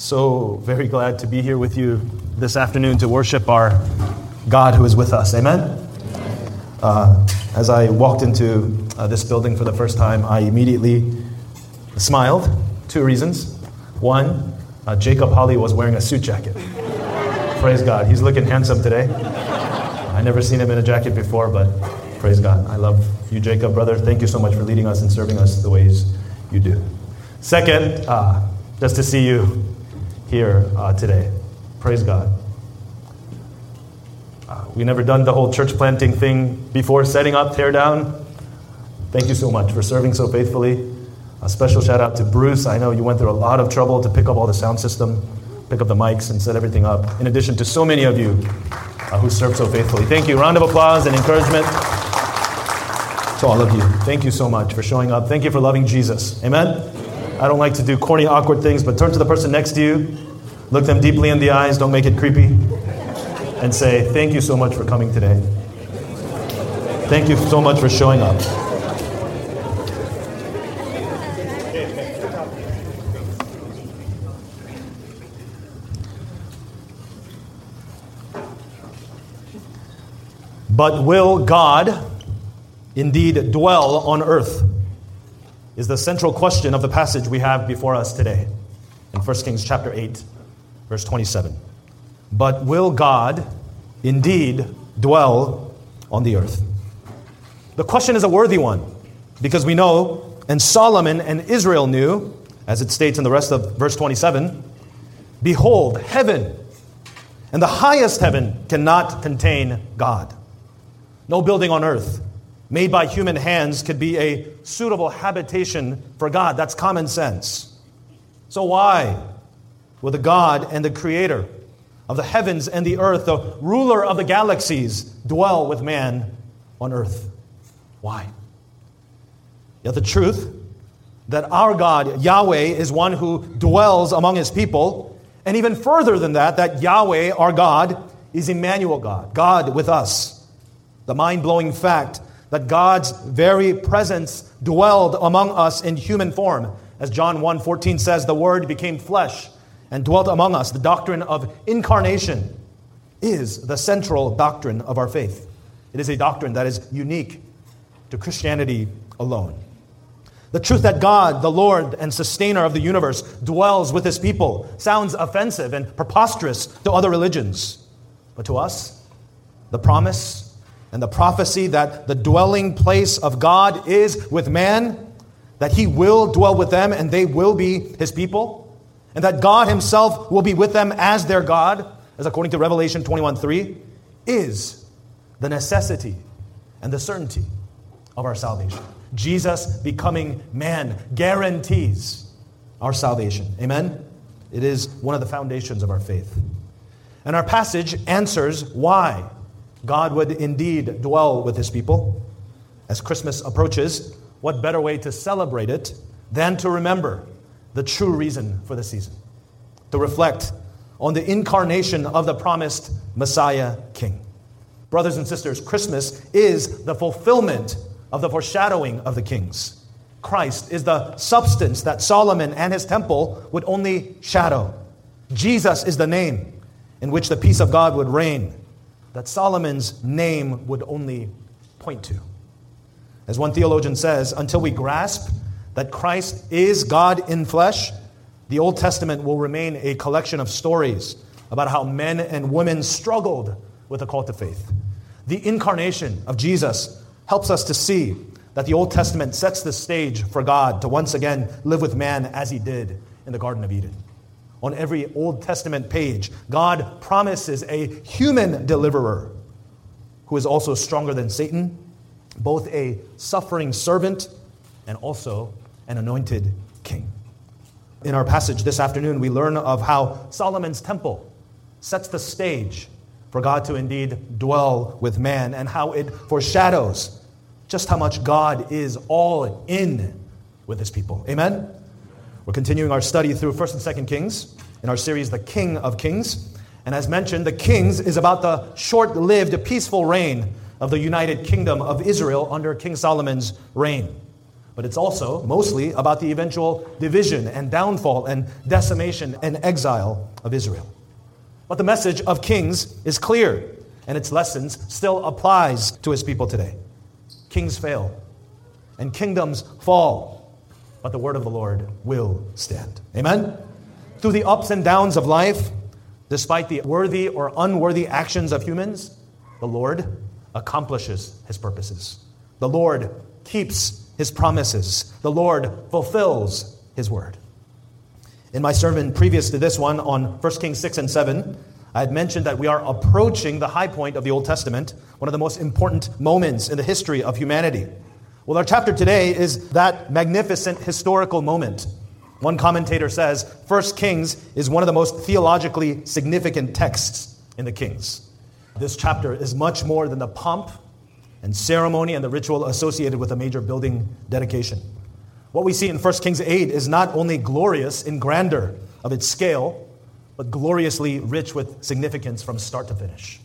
So very glad to be here with you this afternoon to worship our God who is with us. Amen? Uh, as I walked into uh, this building for the first time, I immediately smiled. Two reasons. One, uh, Jacob Holly was wearing a suit jacket. praise God. He's looking handsome today. I never seen him in a jacket before, but praise God. I love you, Jacob, brother. Thank you so much for leading us and serving us the ways you do. Second, uh, just to see you here uh, today. Praise God. Uh, we never done the whole church planting thing before, setting up, tear down. Thank you so much for serving so faithfully. A special shout out to Bruce. I know you went through a lot of trouble to pick up all the sound system, pick up the mics, and set everything up, in addition to so many of you uh, who served so faithfully. Thank you. Round of applause and encouragement to all of you. Thank you so much for showing up. Thank you for loving Jesus. Amen? I don't like to do corny, awkward things, but turn to the person next to you, look them deeply in the eyes, don't make it creepy, and say, Thank you so much for coming today. Thank you so much for showing up. But will God indeed dwell on earth? Is the central question of the passage we have before us today in 1 Kings chapter 8, verse 27. But will God indeed dwell on the earth? The question is a worthy one because we know, and Solomon and Israel knew, as it states in the rest of verse 27 Behold, heaven and the highest heaven cannot contain God. No building on earth made by human hands could be a suitable habitation for God. That's common sense. So, why would the God and the creator of the heavens and the earth, the ruler of the galaxies, dwell with man on earth? Why? Yet the truth that our God, Yahweh, is one who dwells among his people, and even further than that, that Yahweh, our God, is Emmanuel God, God with us. The mind blowing fact that God's very presence dwelled among us in human form. As John 1:14 says, the word became flesh and dwelt among us. The doctrine of incarnation is the central doctrine of our faith. It is a doctrine that is unique to Christianity alone. The truth that God, the Lord and sustainer of the universe, dwells with his people sounds offensive and preposterous to other religions. But to us, the promise and the prophecy that the dwelling place of God is with man, that he will dwell with them and they will be his people, and that God himself will be with them as their God, as according to Revelation 21 3, is the necessity and the certainty of our salvation. Jesus becoming man guarantees our salvation. Amen? It is one of the foundations of our faith. And our passage answers why God would indeed dwell with his people. As Christmas approaches, what better way to celebrate it than to remember the true reason for the season? To reflect on the incarnation of the promised Messiah King. Brothers and sisters, Christmas is the fulfillment of the foreshadowing of the kings. Christ is the substance that Solomon and his temple would only shadow. Jesus is the name in which the peace of God would reign that Solomon's name would only point to. As one theologian says, until we grasp that Christ is God in flesh, the Old Testament will remain a collection of stories about how men and women struggled with the call to faith. The incarnation of Jesus helps us to see that the Old Testament sets the stage for God to once again live with man as he did in the Garden of Eden. On every Old Testament page, God promises a human deliverer who is also stronger than Satan, both a suffering servant and also an anointed king. In our passage this afternoon, we learn of how Solomon's temple sets the stage for God to indeed dwell with man and how it foreshadows just how much God is all in with his people. Amen? We're continuing our study through 1st and 2nd Kings in our series, The King of Kings. And as mentioned, the Kings is about the short lived, peaceful reign of the United Kingdom of Israel under King Solomon's reign. but it's also mostly about the eventual division and downfall and decimation and exile of Israel. But the message of Kings is clear, and its lessons still applies to his people today. Kings fail, and kingdoms fall, but the word of the Lord will stand. Amen? Through the ups and downs of life, despite the worthy or unworthy actions of humans, the Lord accomplishes his purposes. The Lord keeps his promises. The Lord fulfills his word. In my sermon previous to this one on 1 Kings 6 and 7, I had mentioned that we are approaching the high point of the Old Testament, one of the most important moments in the history of humanity. Well, our chapter today is that magnificent historical moment. One commentator says 1 Kings is one of the most theologically significant texts in the Kings. This chapter is much more than the pomp and ceremony and the ritual associated with a major building dedication. What we see in 1 Kings 8 is not only glorious in grandeur of its scale, but gloriously rich with significance from start to finish.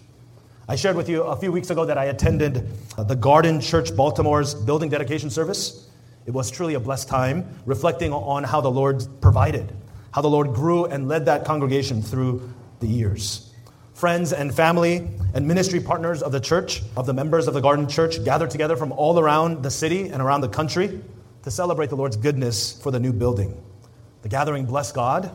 I shared with you a few weeks ago that I attended the Garden Church Baltimore's building dedication service. It was truly a blessed time, reflecting on how the Lord provided, how the Lord grew and led that congregation through the years. Friends and family and ministry partners of the church, of the members of the Garden Church, gathered together from all around the city and around the country to celebrate the Lord's goodness for the new building. The gathering blessed God,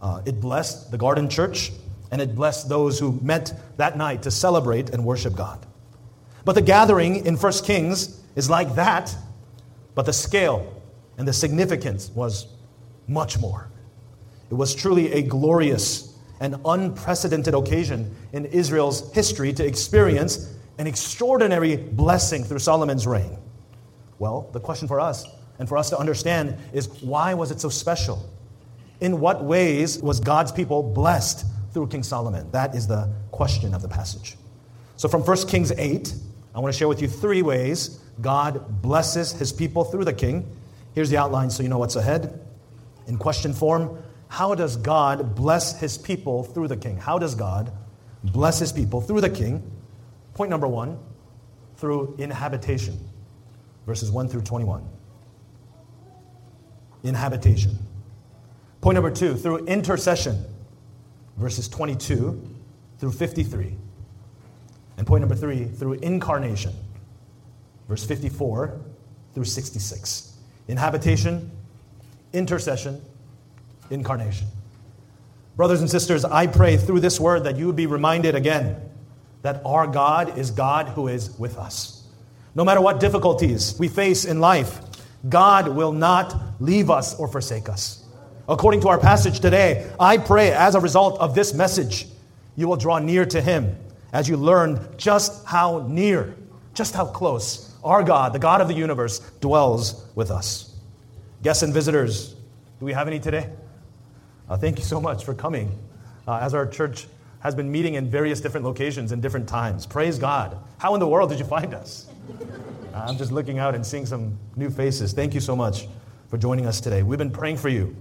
uh, it blessed the Garden Church, and it blessed those who met that night to celebrate and worship God. But the gathering in 1 Kings is like that, but the scale and the significance was much more. It was truly a glorious an unprecedented occasion in Israel's history to experience an extraordinary blessing through Solomon's reign. Well, the question for us and for us to understand is why was it so special? In what ways was God's people blessed through King Solomon? That is the question of the passage. So from 1 Kings 8, I want to share with you three ways God blesses his people through the king. Here's the outline so you know what's ahead. In question form, how does God bless his people through the king? How does God bless his people through the king? Point number one, through inhabitation, verses 1 through 21. Inhabitation. Point number two, through intercession, verses 22 through 53. And point number three, through incarnation, verse 54 through 66. Inhabitation, intercession, incarnation. Brothers and sisters, I pray through this word that you would be reminded again that our God is God who is with us. No matter what difficulties we face in life, God will not leave us or forsake us. According to our passage today, I pray as a result of this message, you will draw near to Him as you learn just how near, just how close our God, the God of the universe, dwells with us. Guests and visitors, do we have any today? Uh, thank you so much for coming uh, as our church has been meeting in various different locations in different times. Praise God. How in the world did you find us? Uh, I'm just looking out and seeing some new faces. Thank you so much for joining us today. We've been praying for you,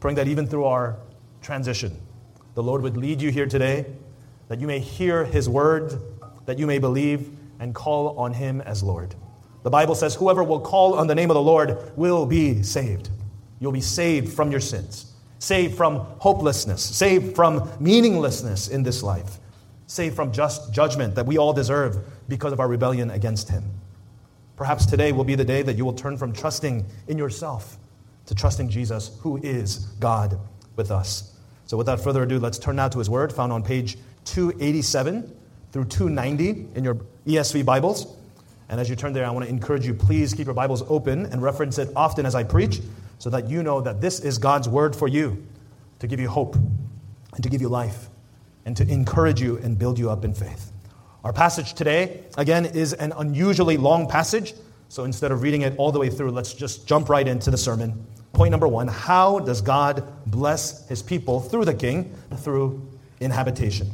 praying that even through our transition, the Lord would lead you here today, that you may hear His word, that you may believe and call on Him as Lord. The Bible says, Whoever will call on the name of the Lord will be saved. You'll be saved from your sins saved from hopelessness, saved from meaninglessness in this life, saved from just judgment that we all deserve because of our rebellion against Him. Perhaps today will be the day that you will turn from trusting in yourself to trusting Jesus, who is God with us. So, without further ado, let's turn now to His Word, found on page 287 through 290 in your ESV Bibles. And as you turn there, I want to encourage you, please keep your Bibles open and reference it often as I preach so that you know that this is God's word for you to give you hope and to give you life and to encourage you and build you up in faith. Our passage today, again, is an unusually long passage. So instead of reading it all the way through, let's just jump right into the sermon. Point number one How does God bless his people through the king? Through inhabitation.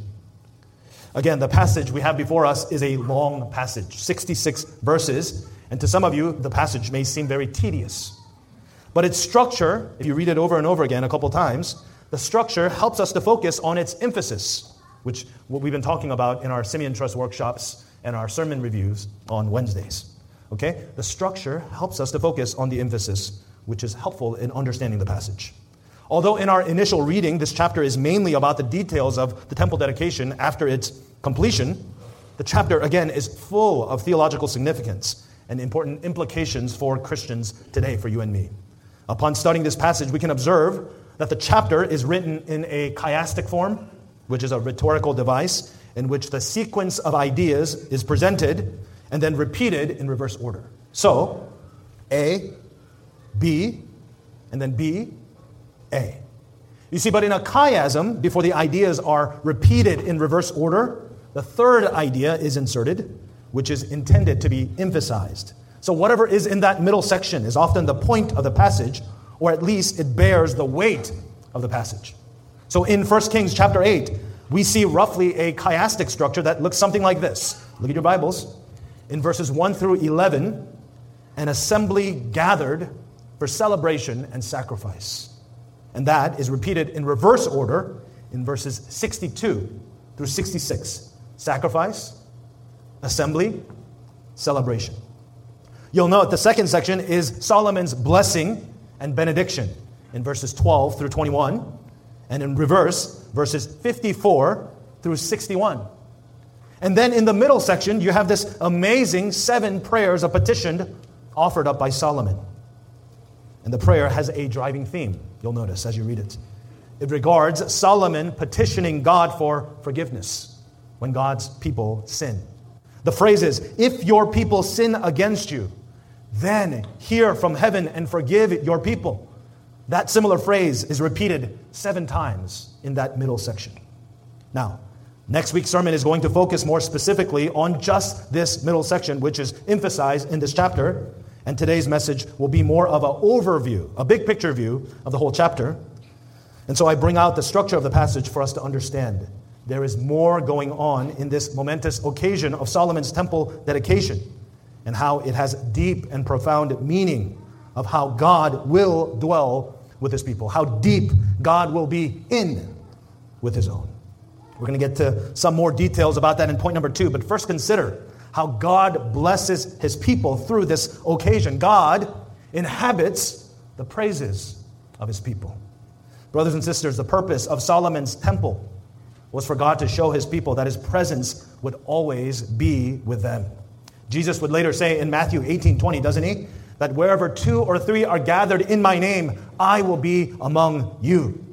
Again, the passage we have before us is a long passage, 66 verses. And to some of you, the passage may seem very tedious. But its structure, if you read it over and over again a couple times, the structure helps us to focus on its emphasis, which what we've been talking about in our Simeon Trust workshops and our sermon reviews on Wednesdays. Okay? The structure helps us to focus on the emphasis, which is helpful in understanding the passage. Although in our initial reading, this chapter is mainly about the details of the temple dedication after its completion, the chapter, again, is full of theological significance and important implications for Christians today, for you and me. Upon studying this passage, we can observe that the chapter is written in a chiastic form, which is a rhetorical device in which the sequence of ideas is presented and then repeated in reverse order. So, A, B, and then B, A. You see, but in a chiasm, before the ideas are repeated in reverse order, the third idea is inserted, which is intended to be emphasized. So, whatever is in that middle section is often the point of the passage, or at least it bears the weight of the passage. So, in 1 Kings chapter 8, we see roughly a chiastic structure that looks something like this. Look at your Bibles. In verses 1 through 11, an assembly gathered for celebration and sacrifice. And that is repeated in reverse order in verses 62 through 66 sacrifice, assembly, celebration. You'll note the second section is Solomon's blessing and benediction in verses 12 through 21, and in reverse, verses 54 through 61. And then in the middle section, you have this amazing seven prayers of petition offered up by Solomon. And the prayer has a driving theme, you'll notice as you read it. It regards Solomon petitioning God for forgiveness when God's people sin. The phrase is, if your people sin against you, then hear from heaven and forgive your people. That similar phrase is repeated seven times in that middle section. Now, next week's sermon is going to focus more specifically on just this middle section, which is emphasized in this chapter. And today's message will be more of an overview, a big picture view of the whole chapter. And so I bring out the structure of the passage for us to understand. There is more going on in this momentous occasion of Solomon's temple dedication and how it has deep and profound meaning of how God will dwell with his people, how deep God will be in with his own. We're going to get to some more details about that in point number two, but first consider how God blesses his people through this occasion. God inhabits the praises of his people. Brothers and sisters, the purpose of Solomon's temple was for God to show his people that his presence would always be with them. Jesus would later say in Matthew 18 20, doesn't he? That wherever two or three are gathered in my name, I will be among you.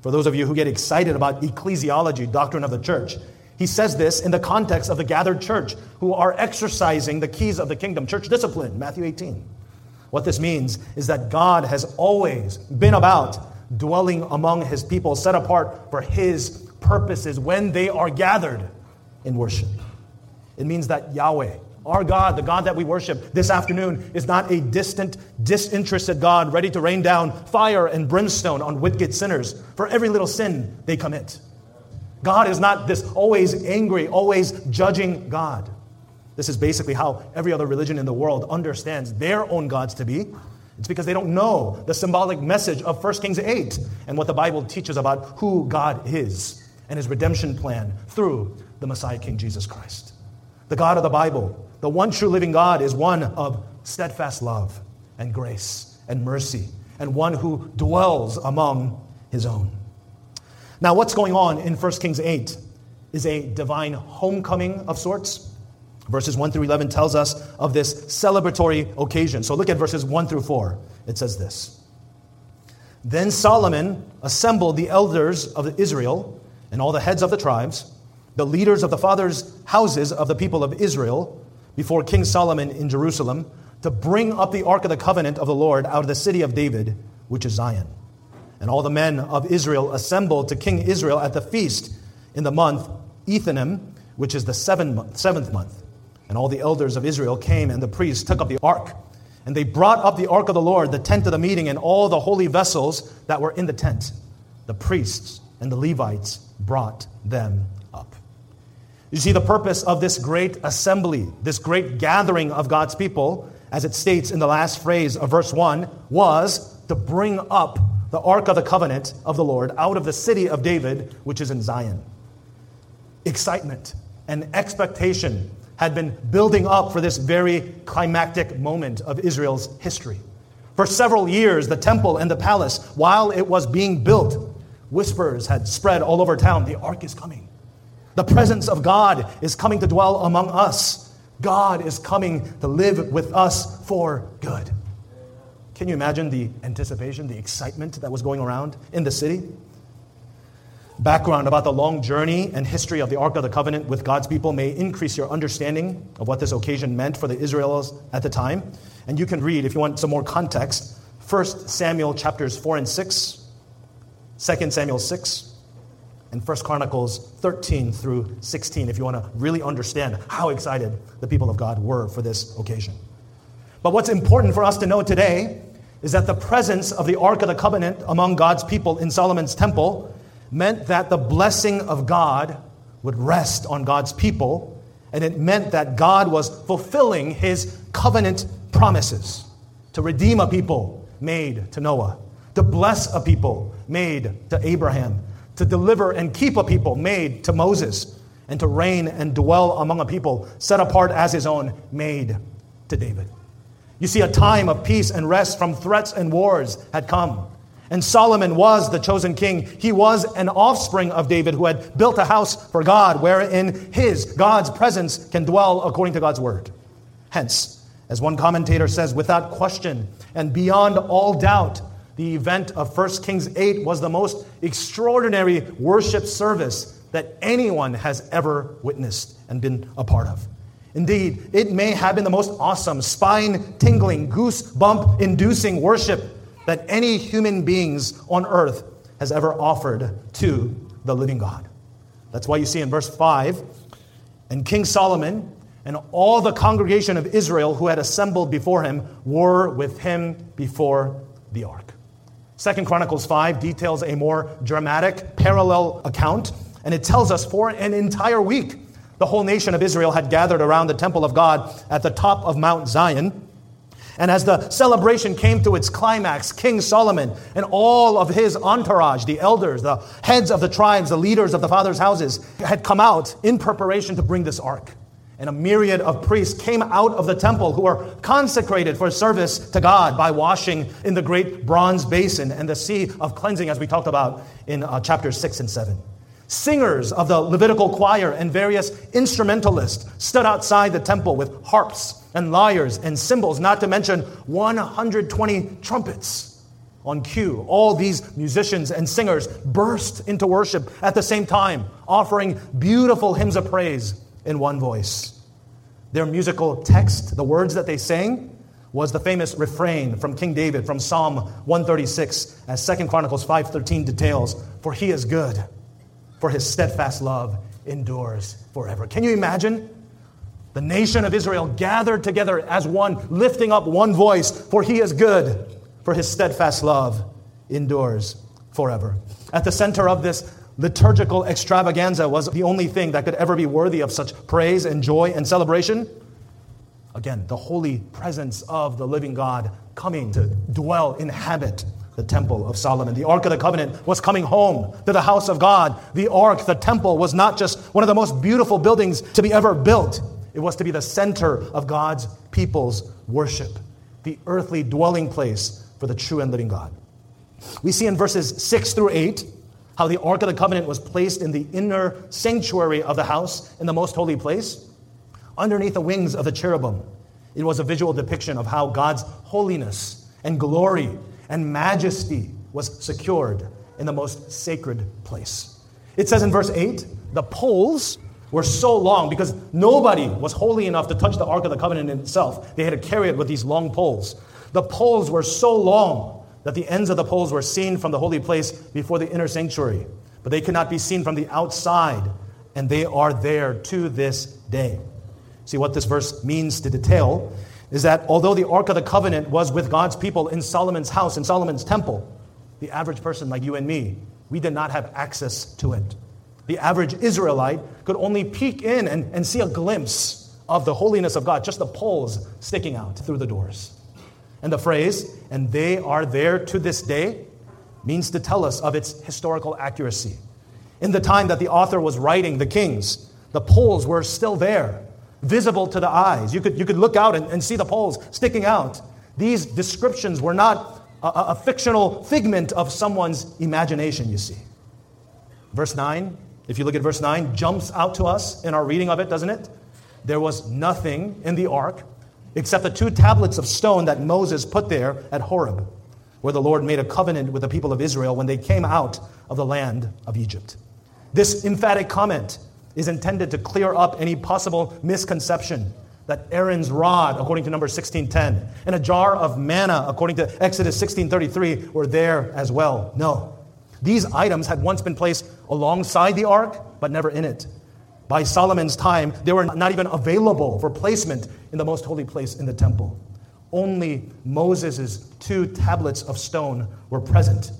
For those of you who get excited about ecclesiology, doctrine of the church, he says this in the context of the gathered church who are exercising the keys of the kingdom, church discipline, Matthew 18. What this means is that God has always been about dwelling among his people, set apart for his purposes when they are gathered in worship. It means that Yahweh, our God, the God that we worship this afternoon, is not a distant, disinterested God ready to rain down fire and brimstone on wicked sinners for every little sin they commit. God is not this always angry, always judging God. This is basically how every other religion in the world understands their own gods to be. It's because they don't know the symbolic message of 1 Kings 8 and what the Bible teaches about who God is and his redemption plan through the Messiah King Jesus Christ. The God of the Bible, the one true living God, is one of steadfast love and grace and mercy, and one who dwells among his own. Now, what's going on in 1 Kings 8 is a divine homecoming of sorts. Verses 1 through 11 tells us of this celebratory occasion. So look at verses 1 through 4. It says this Then Solomon assembled the elders of Israel and all the heads of the tribes, the leaders of the fathers' houses of the people of Israel, before King Solomon in Jerusalem, to bring up the ark of the covenant of the Lord out of the city of David, which is Zion. And all the men of Israel assembled to King Israel at the feast in the month Ethanim, which is the seventh month. And all the elders of Israel came, and the priests took up the ark. And they brought up the ark of the Lord, the tent of the meeting, and all the holy vessels that were in the tent. The priests and the Levites brought them up. You see, the purpose of this great assembly, this great gathering of God's people, as it states in the last phrase of verse 1, was to bring up the ark of the covenant of the Lord out of the city of David, which is in Zion. Excitement and expectation had been building up for this very climactic moment of Israel's history. For several years, the temple and the palace, while it was being built, whispers had spread all over town the ark is coming. The presence of God is coming to dwell among us. God is coming to live with us for good. Can you imagine the anticipation, the excitement that was going around in the city? Background about the long journey and history of the Ark of the Covenant with God's people may increase your understanding of what this occasion meant for the Israelites at the time. And you can read, if you want some more context, 1 Samuel chapters 4 and 6, 2 Samuel 6, and 1 Chronicles 13 through 16, if you want to really understand how excited the people of God were for this occasion. But what's important for us to know today is that the presence of the Ark of the Covenant among God's people in Solomon's temple meant that the blessing of God would rest on God's people, and it meant that God was fulfilling his covenant promises to redeem a people made to Noah, to bless a people made to Abraham, to deliver and keep a people made to Moses, and to reign and dwell among a people set apart as his own made to David. You see, a time of peace and rest from threats and wars had come. And Solomon was the chosen king. He was an offspring of David who had built a house for God, wherein his, God's presence, can dwell according to God's word. Hence, as one commentator says, without question and beyond all doubt, the event of 1 Kings 8 was the most extraordinary worship service that anyone has ever witnessed and been a part of. Indeed, it may have been the most awesome, spine tingling, goosebump inducing worship that any human beings on earth has ever offered to the living God. That's why you see in verse 5 and King Solomon and all the congregation of Israel who had assembled before him were with him before the ark. Second Chronicles 5 details a more dramatic parallel account, and it tells us for an entire week the whole nation of Israel had gathered around the temple of God at the top of Mount Zion. And as the celebration came to its climax, King Solomon and all of his entourage, the elders, the heads of the tribes, the leaders of the fathers' houses, had come out in preparation to bring this ark. And a myriad of priests came out of the temple who were consecrated for service to God by washing in the great bronze basin and the sea of cleansing, as we talked about in uh, chapters 6 and 7. Singers of the Levitical choir and various instrumentalists stood outside the temple with harps and lyres and cymbals, not to mention 120 trumpets on cue. All these musicians and singers burst into worship at the same time, offering beautiful hymns of praise in one voice. Their musical text, the words that they sang, was the famous refrain from King David from Psalm 136 as 2 Chronicles 5:13 details, for he is good for his steadfast love endures forever. Can you imagine? The nation of Israel gathered together as one, lifting up one voice, for he is good, for his steadfast love endures forever. At the center of this liturgical extravaganza was the only thing that could ever be worthy of such praise and joy and celebration. Again, the holy presence of the living God coming to dwell, inhabit the temple of Solomon. The Ark of the Covenant was coming home to the house of God. The Ark, the temple, was not just one of the most beautiful buildings to be ever built, it was to be the center of God's people's worship, the earthly dwelling place for the true and living God. We see in verses 6 through 8 how the Ark of the Covenant was placed in the inner sanctuary of the house in the most holy place, underneath the wings of the cherubim. It was a visual depiction of how God's holiness and glory and majesty was secured in the most sacred place. It says in verse 8 the poles were so long because nobody was holy enough to touch the Ark of the Covenant itself. They had to carry it with these long poles. The poles were so long that the ends of the poles were seen from the holy place before the inner sanctuary, but they could not be seen from the outside, and they are there to this day. See what this verse means to detail is that although the Ark of the Covenant was with God's people in Solomon's house, in Solomon's temple, the average person like you and me, we did not have access to it. The average Israelite could only peek in and, and see a glimpse of the holiness of God, just the poles sticking out through the doors. And the phrase, and they are there to this day, means to tell us of its historical accuracy. In the time that the author was writing the Kings, the poles were still there visible to the eyes. You could, you could look out and, and see the poles sticking out. These descriptions were not a, a fictional figment of someone's imagination, you see. Verse 9, if you look at verse 9, jumps out to us in our reading of it, doesn't it? There was nothing in the ark except the two tablets of stone that Moses put there at Horeb, where the Lord made a covenant with the people of Israel when they came out of the land of Egypt. This emphatic comment is intended to clear up any possible misconception that Aaron's rod, according to number 1610, and a jar of manna, according to Exodus 1633, were there as well. No. These items had once been placed alongside the ark, but never in it. By Solomon's time, they were not even available for placement in the most holy place in the temple. Only Moses' two tablets of stone were present,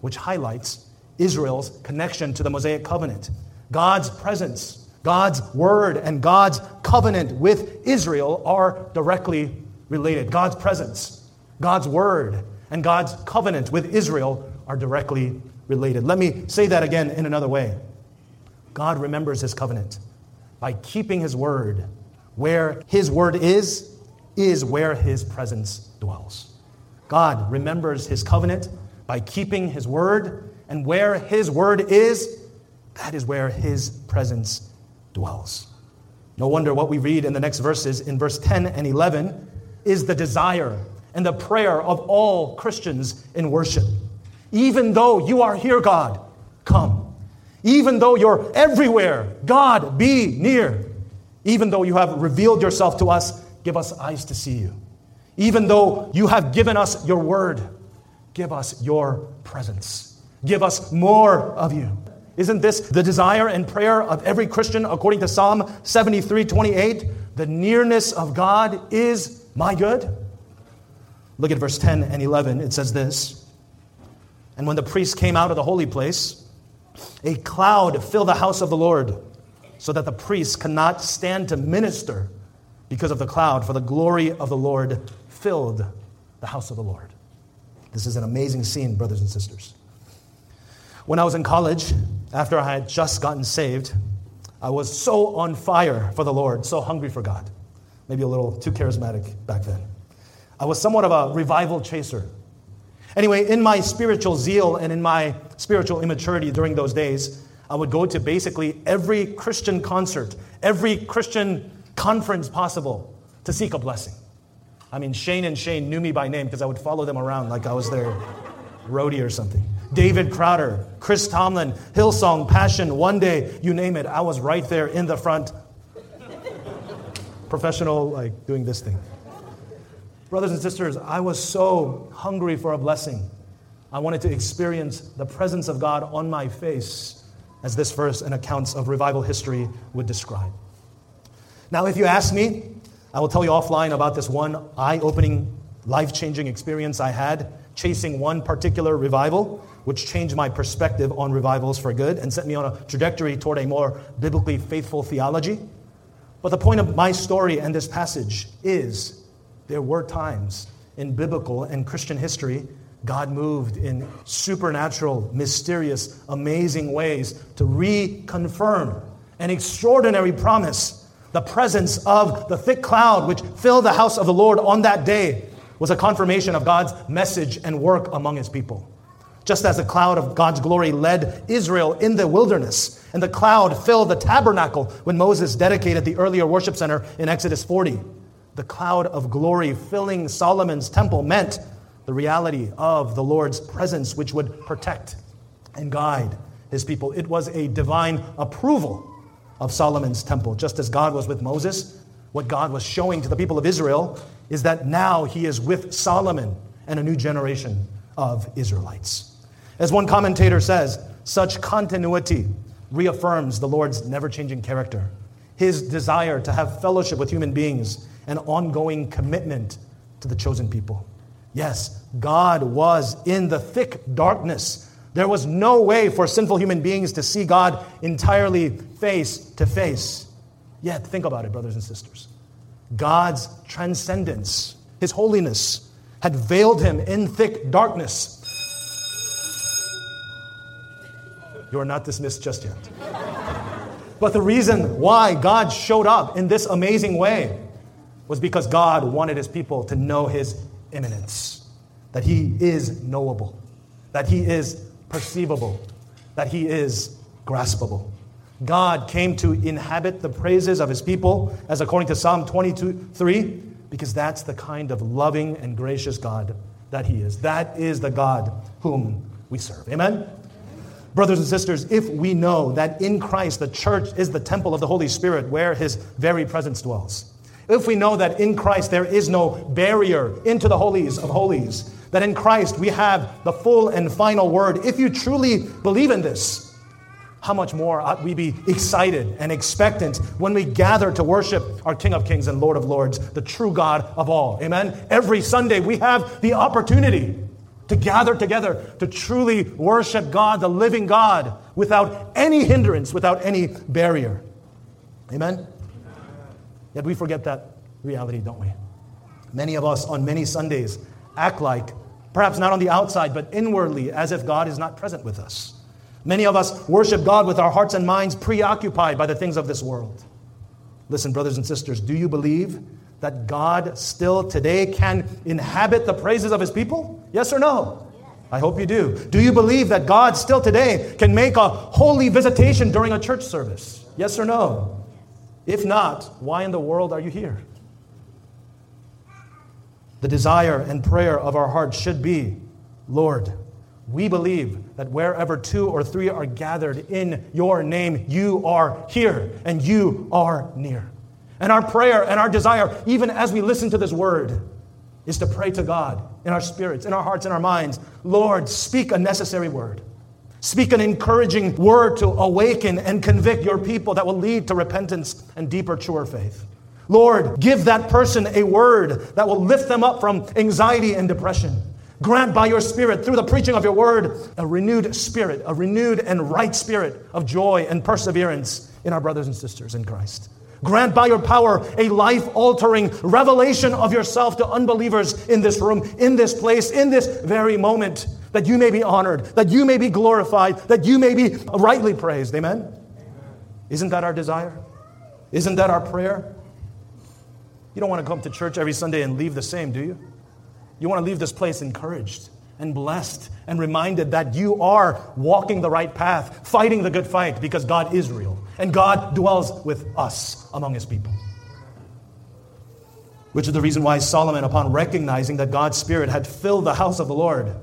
which highlights Israel's connection to the Mosaic covenant. God's presence, God's word, and God's covenant with Israel are directly related. God's presence, God's word, and God's covenant with Israel are directly related. Let me say that again in another way. God remembers his covenant by keeping his word. Where his word is, is where his presence dwells. God remembers his covenant by keeping his word, and where his word is, that is where his presence dwells. No wonder what we read in the next verses, in verse 10 and 11, is the desire and the prayer of all Christians in worship. Even though you are here, God, come. Even though you're everywhere, God, be near. Even though you have revealed yourself to us, give us eyes to see you. Even though you have given us your word, give us your presence. Give us more of you. Isn't this the desire and prayer of every Christian according to Psalm 73 28? The nearness of God is my good. Look at verse 10 and 11. It says this And when the priest came out of the holy place, a cloud filled the house of the Lord, so that the priests could not stand to minister because of the cloud, for the glory of the Lord filled the house of the Lord. This is an amazing scene, brothers and sisters. When I was in college, after I had just gotten saved, I was so on fire for the Lord, so hungry for God. Maybe a little too charismatic back then. I was somewhat of a revival chaser. Anyway, in my spiritual zeal and in my spiritual immaturity during those days, I would go to basically every Christian concert, every Christian conference possible to seek a blessing. I mean, Shane and Shane knew me by name because I would follow them around like I was their roadie or something. David Crowder, Chris Tomlin, Hillsong, Passion, One Day, you name it. I was right there in the front. Professional, like doing this thing. Brothers and sisters, I was so hungry for a blessing. I wanted to experience the presence of God on my face, as this verse and accounts of revival history would describe. Now, if you ask me, I will tell you offline about this one eye opening, life changing experience I had chasing one particular revival which changed my perspective on revivals for good and set me on a trajectory toward a more biblically faithful theology. But the point of my story and this passage is there were times in biblical and Christian history God moved in supernatural, mysterious, amazing ways to reconfirm an extraordinary promise. The presence of the thick cloud which filled the house of the Lord on that day was a confirmation of God's message and work among his people. Just as the cloud of God's glory led Israel in the wilderness, and the cloud filled the tabernacle when Moses dedicated the earlier worship center in Exodus 40. The cloud of glory filling Solomon's temple meant the reality of the Lord's presence, which would protect and guide his people. It was a divine approval of Solomon's temple, just as God was with Moses. What God was showing to the people of Israel is that now he is with Solomon and a new generation of Israelites. As one commentator says, such continuity reaffirms the Lord's never changing character, his desire to have fellowship with human beings, and ongoing commitment to the chosen people. Yes, God was in the thick darkness. There was no way for sinful human beings to see God entirely face to face. Yet, think about it, brothers and sisters. God's transcendence, his holiness, had veiled him in thick darkness You are not dismissed just yet. But the reason why God showed up in this amazing way was because God wanted his people to know his immanence, that he is knowable, that he is perceivable, that he is graspable. God came to inhabit the praises of his people, as according to Psalm 22 3, because that's the kind of loving and gracious God that he is. That is the God whom we serve. Amen? Brothers and sisters, if we know that in Christ the church is the temple of the Holy Spirit where his very presence dwells, if we know that in Christ there is no barrier into the holies of holies, that in Christ we have the full and final word, if you truly believe in this, how much more ought we be excited and expectant when we gather to worship our King of Kings and Lord of Lords, the true God of all. Amen. Every Sunday we have the opportunity to gather together to truly worship God, the living God, without any hindrance, without any barrier. Amen? Yet we forget that reality, don't we? Many of us on many Sundays act like, perhaps not on the outside, but inwardly, as if God is not present with us. Many of us worship God with our hearts and minds preoccupied by the things of this world. Listen, brothers and sisters, do you believe that God still today can inhabit the praises of his people? Yes or no? I hope you do. Do you believe that God still today can make a holy visitation during a church service? Yes or no? If not, why in the world are you here? The desire and prayer of our hearts should be Lord, we believe that wherever two or three are gathered in your name, you are here and you are near. And our prayer and our desire, even as we listen to this word, is to pray to God in our spirits, in our hearts, in our minds Lord, speak a necessary word. Speak an encouraging word to awaken and convict your people that will lead to repentance and deeper, truer faith. Lord, give that person a word that will lift them up from anxiety and depression. Grant by your Spirit, through the preaching of your word, a renewed spirit, a renewed and right spirit of joy and perseverance in our brothers and sisters in Christ. Grant by your power a life altering revelation of yourself to unbelievers in this room, in this place, in this very moment, that you may be honored, that you may be glorified, that you may be rightly praised. Amen? Amen. Isn't that our desire? Isn't that our prayer? You don't want to come to church every Sunday and leave the same, do you? You want to leave this place encouraged and blessed and reminded that you are walking the right path, fighting the good fight because God is real and God dwells with us among his people. Which is the reason why Solomon, upon recognizing that God's Spirit had filled the house of the Lord,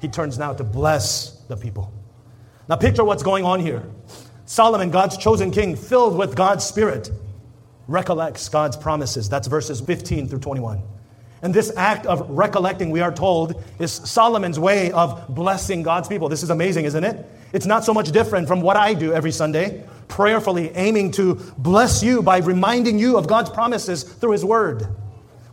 he turns now to bless the people. Now, picture what's going on here. Solomon, God's chosen king, filled with God's Spirit, recollects God's promises. That's verses 15 through 21. And this act of recollecting, we are told, is Solomon's way of blessing God's people. This is amazing, isn't it? It's not so much different from what I do every Sunday, prayerfully aiming to bless you by reminding you of God's promises through His Word.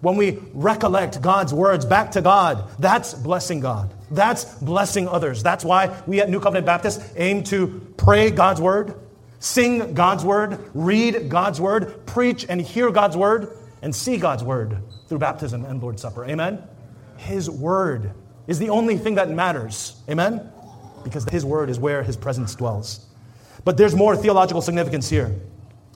When we recollect God's words back to God, that's blessing God. That's blessing others. That's why we at New Covenant Baptist aim to pray God's Word, sing God's Word, read God's Word, preach and hear God's Word, and see God's Word through baptism and Lord's Supper. Amen? His word is the only thing that matters. Amen? Because His word is where His presence dwells. But there's more theological significance here.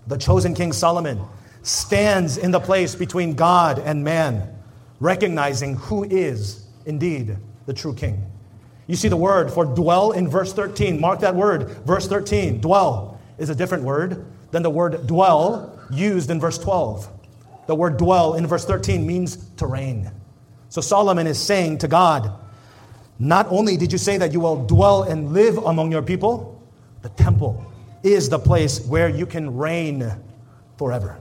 The chosen King Solomon stands in the place between God and man, recognizing who is indeed the true King. You see the word for dwell in verse 13. Mark that word. Verse 13, dwell, is a different word than the word dwell used in verse 12. The word dwell in verse 13 means to reign. So Solomon is saying to God, Not only did you say that you will dwell and live among your people, the temple is the place where you can reign forever.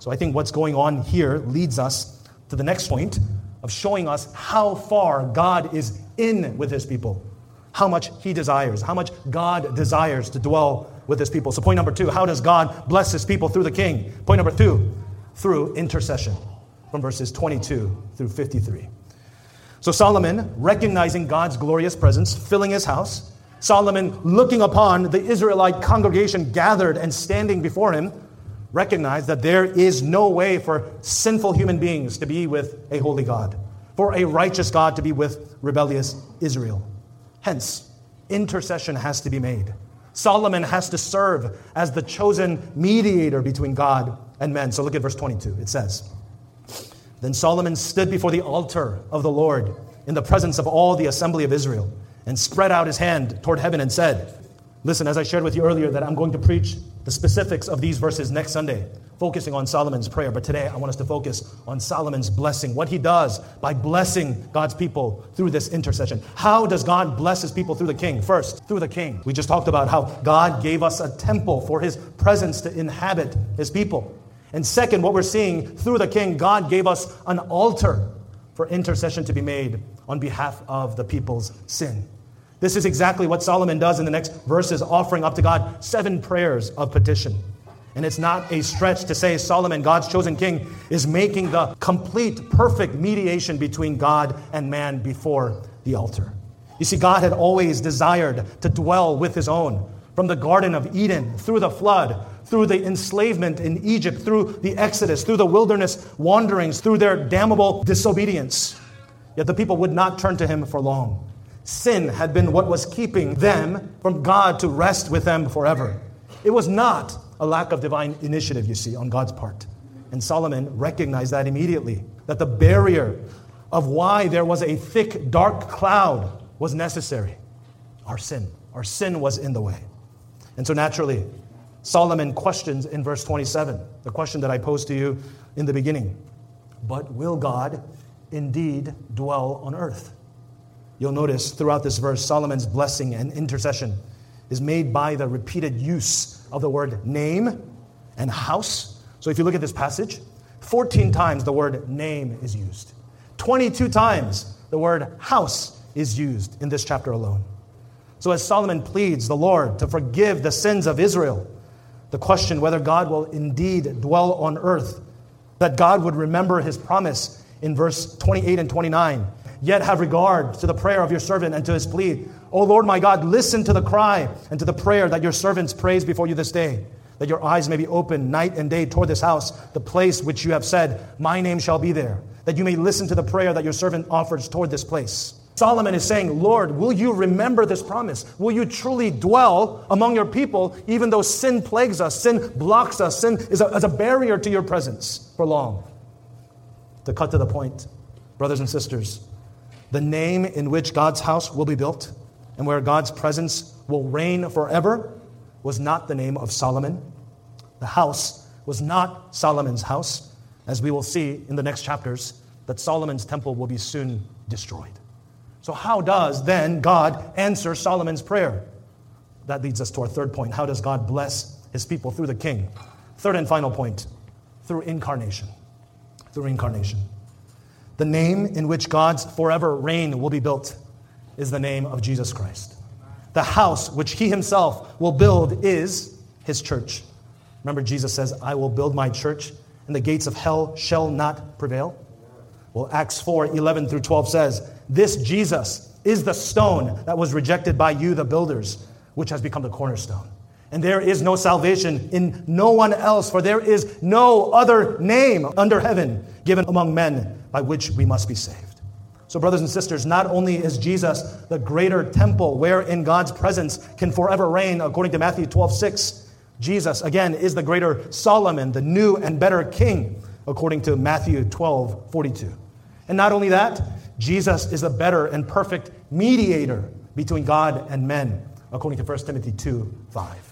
So I think what's going on here leads us to the next point of showing us how far God is in with his people, how much he desires, how much God desires to dwell with his people. So, point number two how does God bless his people through the king? Point number two through intercession from verses 22 through 53. So Solomon, recognizing God's glorious presence, filling his house, Solomon, looking upon the Israelite congregation gathered and standing before him, recognized that there is no way for sinful human beings to be with a holy God, for a righteous God to be with rebellious Israel. Hence, intercession has to be made. Solomon has to serve as the chosen mediator between God and men. So look at verse 22. It says, Then Solomon stood before the altar of the Lord in the presence of all the assembly of Israel and spread out his hand toward heaven and said, Listen, as I shared with you earlier, that I'm going to preach the specifics of these verses next Sunday focusing on Solomon's prayer. But today I want us to focus on Solomon's blessing, what he does by blessing God's people through this intercession. How does God bless his people through the king? First, through the king. We just talked about how God gave us a temple for his presence to inhabit his people. And second, what we're seeing through the king, God gave us an altar for intercession to be made on behalf of the people's sin. This is exactly what Solomon does in the next verses, offering up to God seven prayers of petition. And it's not a stretch to say Solomon, God's chosen king, is making the complete, perfect mediation between God and man before the altar. You see, God had always desired to dwell with his own. From the Garden of Eden, through the flood, through the enslavement in Egypt, through the Exodus, through the wilderness wanderings, through their damnable disobedience. Yet the people would not turn to him for long. Sin had been what was keeping them from God to rest with them forever. It was not a lack of divine initiative, you see, on God's part. And Solomon recognized that immediately, that the barrier of why there was a thick, dark cloud was necessary. Our sin. Our sin was in the way. And so naturally, Solomon questions in verse 27 the question that I posed to you in the beginning. But will God indeed dwell on earth? You'll notice throughout this verse, Solomon's blessing and intercession is made by the repeated use of the word name and house. So if you look at this passage, 14 times the word name is used, 22 times the word house is used in this chapter alone. So as Solomon pleads the Lord to forgive the sins of Israel, the question whether God will indeed dwell on earth, that God would remember his promise in verse 28 and 29 Yet have regard to the prayer of your servant and to his plea. O Lord my God, listen to the cry and to the prayer that your servants praise before you this day, that your eyes may be open night and day toward this house, the place which you have said, My name shall be there, that you may listen to the prayer that your servant offers toward this place. Solomon is saying, Lord, will you remember this promise? Will you truly dwell among your people, even though sin plagues us, sin blocks us, sin is a, is a barrier to your presence for long? To cut to the point, brothers and sisters, the name in which God's house will be built and where God's presence will reign forever was not the name of Solomon. The house was not Solomon's house, as we will see in the next chapters, that Solomon's temple will be soon destroyed. So, how does then God answer Solomon's prayer? That leads us to our third point. How does God bless his people through the king? Third and final point through incarnation. Through incarnation. The name in which God's forever reign will be built is the name of Jesus Christ. The house which he himself will build is his church. Remember, Jesus says, I will build my church, and the gates of hell shall not prevail. Well, Acts 4 11 through 12 says, This Jesus is the stone that was rejected by you, the builders, which has become the cornerstone. And there is no salvation in no one else, for there is no other name under heaven given among men by which we must be saved. So, brothers and sisters, not only is Jesus the greater temple wherein God's presence can forever reign, according to Matthew 12 6, Jesus, again, is the greater Solomon, the new and better king, according to Matthew 12 42. And not only that, Jesus is the better and perfect mediator between God and men, according to 1 Timothy 2 5.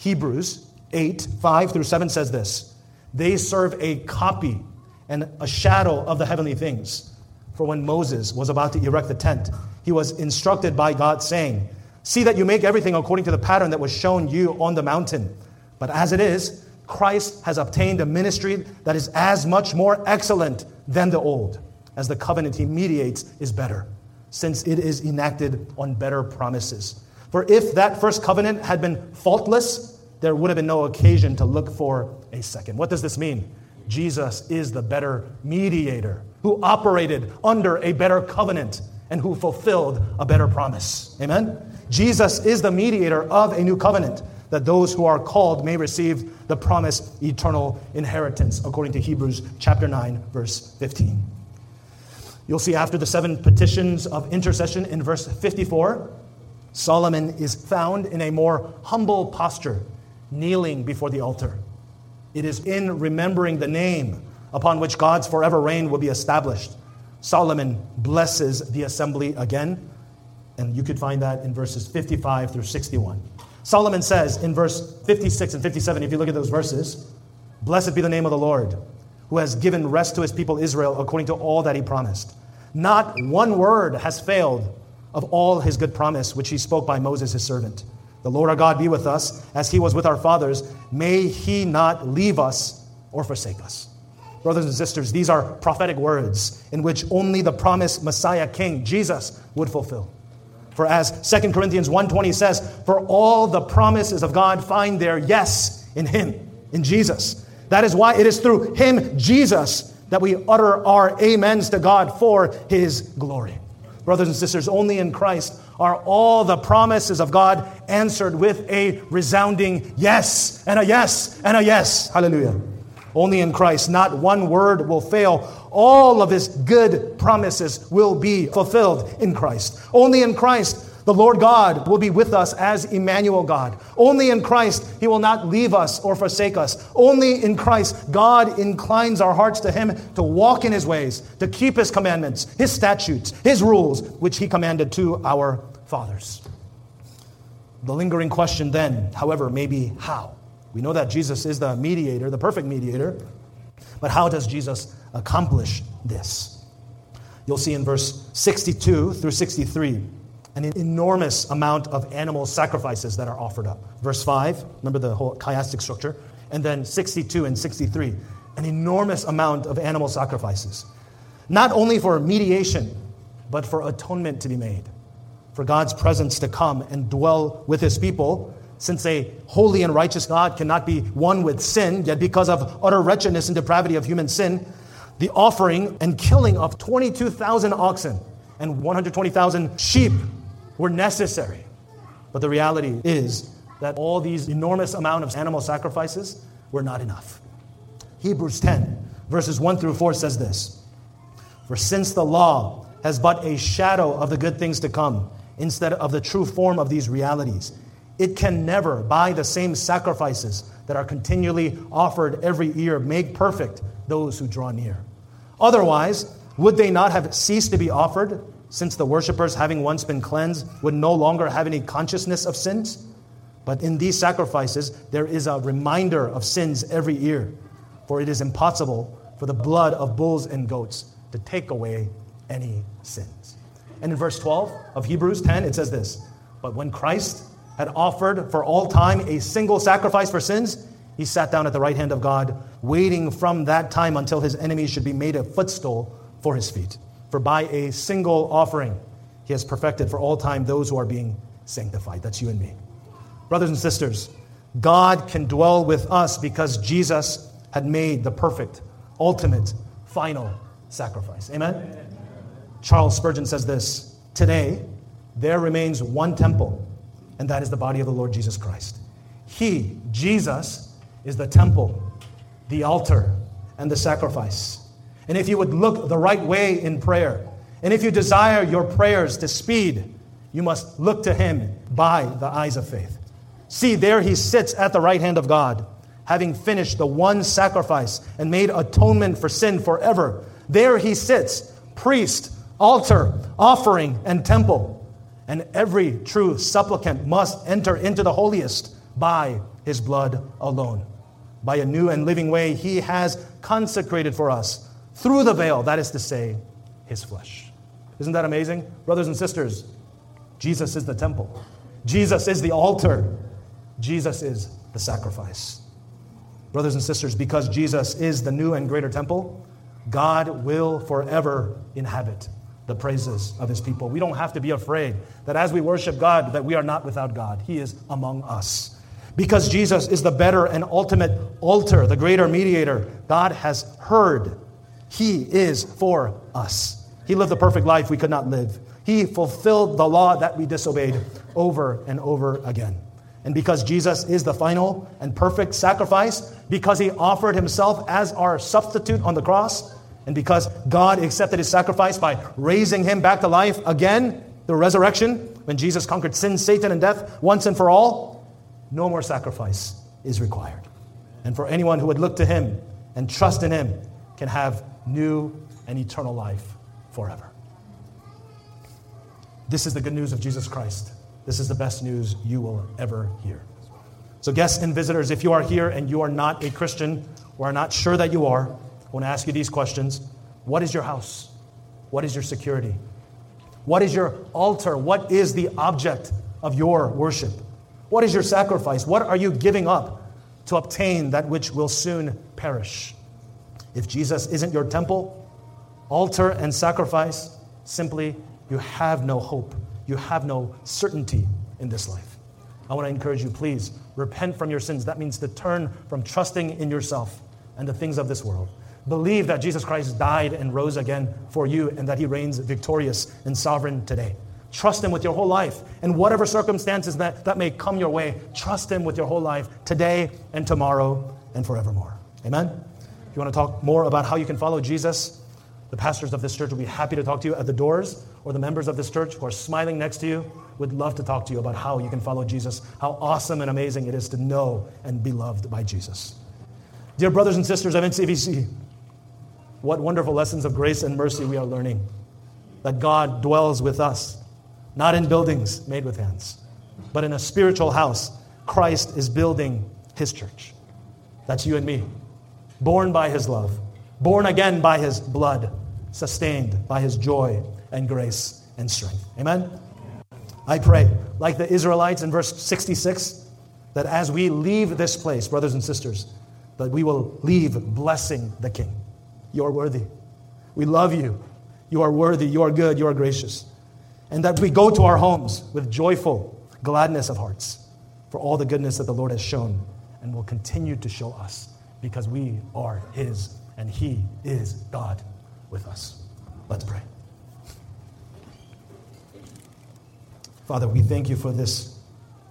Hebrews 8 5 through 7 says this They serve a copy and a shadow of the heavenly things. For when Moses was about to erect the tent, he was instructed by God, saying, See that you make everything according to the pattern that was shown you on the mountain. But as it is, Christ has obtained a ministry that is as much more excellent than the old, as the covenant he mediates is better, since it is enacted on better promises. For if that first covenant had been faultless, there would have been no occasion to look for a second. What does this mean? Jesus is the better mediator who operated under a better covenant and who fulfilled a better promise. Amen? Jesus is the mediator of a new covenant that those who are called may receive the promised eternal inheritance, according to Hebrews chapter 9, verse 15. You'll see after the seven petitions of intercession in verse 54, Solomon is found in a more humble posture, kneeling before the altar. It is in remembering the name upon which God's forever reign will be established. Solomon blesses the assembly again, and you could find that in verses 55 through 61. Solomon says in verse 56 and 57, if you look at those verses, Blessed be the name of the Lord, who has given rest to his people Israel according to all that he promised. Not one word has failed of all his good promise, which he spoke by Moses his servant. The Lord our God be with us, as he was with our fathers. May he not leave us or forsake us. Brothers and sisters, these are prophetic words in which only the promised Messiah King, Jesus, would fulfill. For as 2 Corinthians 1:20 says, for all the promises of God find their yes in him, in Jesus. That is why it is through him, Jesus, that we utter our amens to God for his glory. Brothers and sisters, only in Christ are all the promises of God answered with a resounding yes, and a yes, and a yes. Hallelujah. Only in Christ, not one word will fail. All of his good promises will be fulfilled in Christ. Only in Christ, the Lord God will be with us as Emmanuel God. Only in Christ, He will not leave us or forsake us. Only in Christ, God inclines our hearts to Him to walk in His ways, to keep His commandments, His statutes, His rules, which He commanded to our fathers. The lingering question then, however, may be how? We know that Jesus is the mediator, the perfect mediator, but how does Jesus accomplish this? You'll see in verse 62 through 63 an enormous amount of animal sacrifices that are offered up. Verse 5, remember the whole chiastic structure? And then 62 and 63, an enormous amount of animal sacrifices. Not only for mediation, but for atonement to be made, for God's presence to come and dwell with his people since a holy and righteous God cannot be one with sin, yet because of utter wretchedness and depravity of human sin, the offering and killing of 22,000 oxen and 120,000 sheep were necessary. But the reality is that all these enormous amount of animal sacrifices were not enough. Hebrews 10, verses 1 through 4 says this For since the law has but a shadow of the good things to come, instead of the true form of these realities, it can never, by the same sacrifices that are continually offered every year, make perfect those who draw near. Otherwise, would they not have ceased to be offered, since the worshippers, having once been cleansed, would no longer have any consciousness of sins? But in these sacrifices, there is a reminder of sins every year, for it is impossible for the blood of bulls and goats to take away any sins. And in verse 12 of Hebrews 10, it says this But when Christ had offered for all time a single sacrifice for sins, he sat down at the right hand of God, waiting from that time until his enemies should be made a footstool for his feet. For by a single offering, he has perfected for all time those who are being sanctified. That's you and me. Brothers and sisters, God can dwell with us because Jesus had made the perfect, ultimate, final sacrifice. Amen? Amen? Charles Spurgeon says this Today, there remains one temple and that is the body of the Lord Jesus Christ. He, Jesus, is the temple, the altar, and the sacrifice. And if you would look the right way in prayer, and if you desire your prayers to speed, you must look to him by the eyes of faith. See, there he sits at the right hand of God, having finished the one sacrifice and made atonement for sin forever. There he sits, priest, altar, offering, and temple. And every true supplicant must enter into the holiest by his blood alone. By a new and living way, he has consecrated for us through the veil, that is to say, his flesh. Isn't that amazing? Brothers and sisters, Jesus is the temple, Jesus is the altar, Jesus is the sacrifice. Brothers and sisters, because Jesus is the new and greater temple, God will forever inhabit the praises of his people. We don't have to be afraid that as we worship God that we are not without God. He is among us. Because Jesus is the better and ultimate altar, the greater mediator, God has heard. He is for us. He lived the perfect life we could not live. He fulfilled the law that we disobeyed over and over again. And because Jesus is the final and perfect sacrifice, because he offered himself as our substitute on the cross, and because God accepted his sacrifice by raising him back to life again, the resurrection, when Jesus conquered sin, Satan, and death once and for all, no more sacrifice is required. And for anyone who would look to him and trust in him can have new and eternal life forever. This is the good news of Jesus Christ. This is the best news you will ever hear. So, guests and visitors, if you are here and you are not a Christian or are not sure that you are, I want to ask you these questions What is your house? What is your security? What is your altar? What is the object of your worship? What is your sacrifice? What are you giving up to obtain that which will soon perish? If Jesus isn't your temple, altar, and sacrifice, simply you have no hope. You have no certainty in this life. I want to encourage you, please repent from your sins. That means to turn from trusting in yourself and the things of this world. Believe that Jesus Christ died and rose again for you and that he reigns victorious and sovereign today. Trust him with your whole life. And whatever circumstances that, that may come your way, trust him with your whole life today and tomorrow and forevermore. Amen? If you want to talk more about how you can follow Jesus, the pastors of this church will be happy to talk to you at the doors, or the members of this church who are smiling next to you would love to talk to you about how you can follow Jesus, how awesome and amazing it is to know and be loved by Jesus. Dear brothers and sisters of NCBC, what wonderful lessons of grace and mercy we are learning. That God dwells with us, not in buildings made with hands, but in a spiritual house. Christ is building his church. That's you and me. Born by his love, born again by his blood, sustained by his joy and grace and strength. Amen? I pray, like the Israelites in verse 66, that as we leave this place, brothers and sisters, that we will leave blessing the King. You are worthy. We love you. You are worthy. You are good. You are gracious. And that we go to our homes with joyful gladness of hearts for all the goodness that the Lord has shown and will continue to show us because we are His and He is God with us. Let's pray. Father, we thank you for this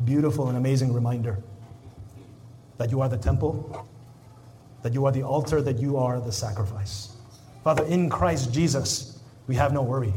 beautiful and amazing reminder that you are the temple that you are the altar, that you are the sacrifice. Father, in Christ Jesus, we have no worry.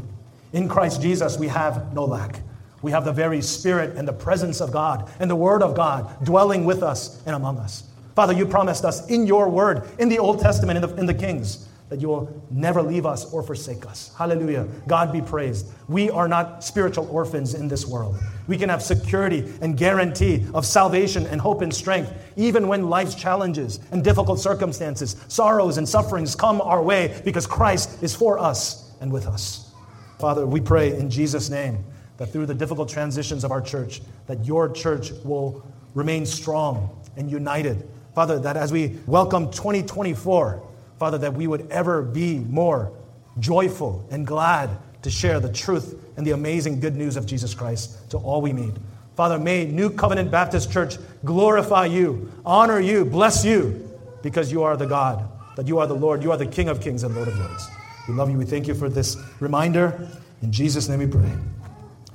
In Christ Jesus, we have no lack. We have the very Spirit and the presence of God and the Word of God dwelling with us and among us. Father, you promised us in your Word, in the Old Testament, in the, in the Kings, that you will never leave us or forsake us. Hallelujah. God be praised. We are not spiritual orphans in this world. We can have security and guarantee of salvation and hope and strength, even when life's challenges and difficult circumstances, sorrows and sufferings come our way because Christ is for us and with us. Father, we pray in Jesus' name that through the difficult transitions of our church, that your church will remain strong and united. Father, that as we welcome 2024, Father, that we would ever be more joyful and glad to share the truth and the amazing good news of Jesus Christ to all we meet. Father, may New Covenant Baptist Church glorify you, honor you, bless you, because you are the God, that you are the Lord, you are the King of kings and Lord of lords. We love you. We thank you for this reminder. In Jesus' name we pray.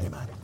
Amen.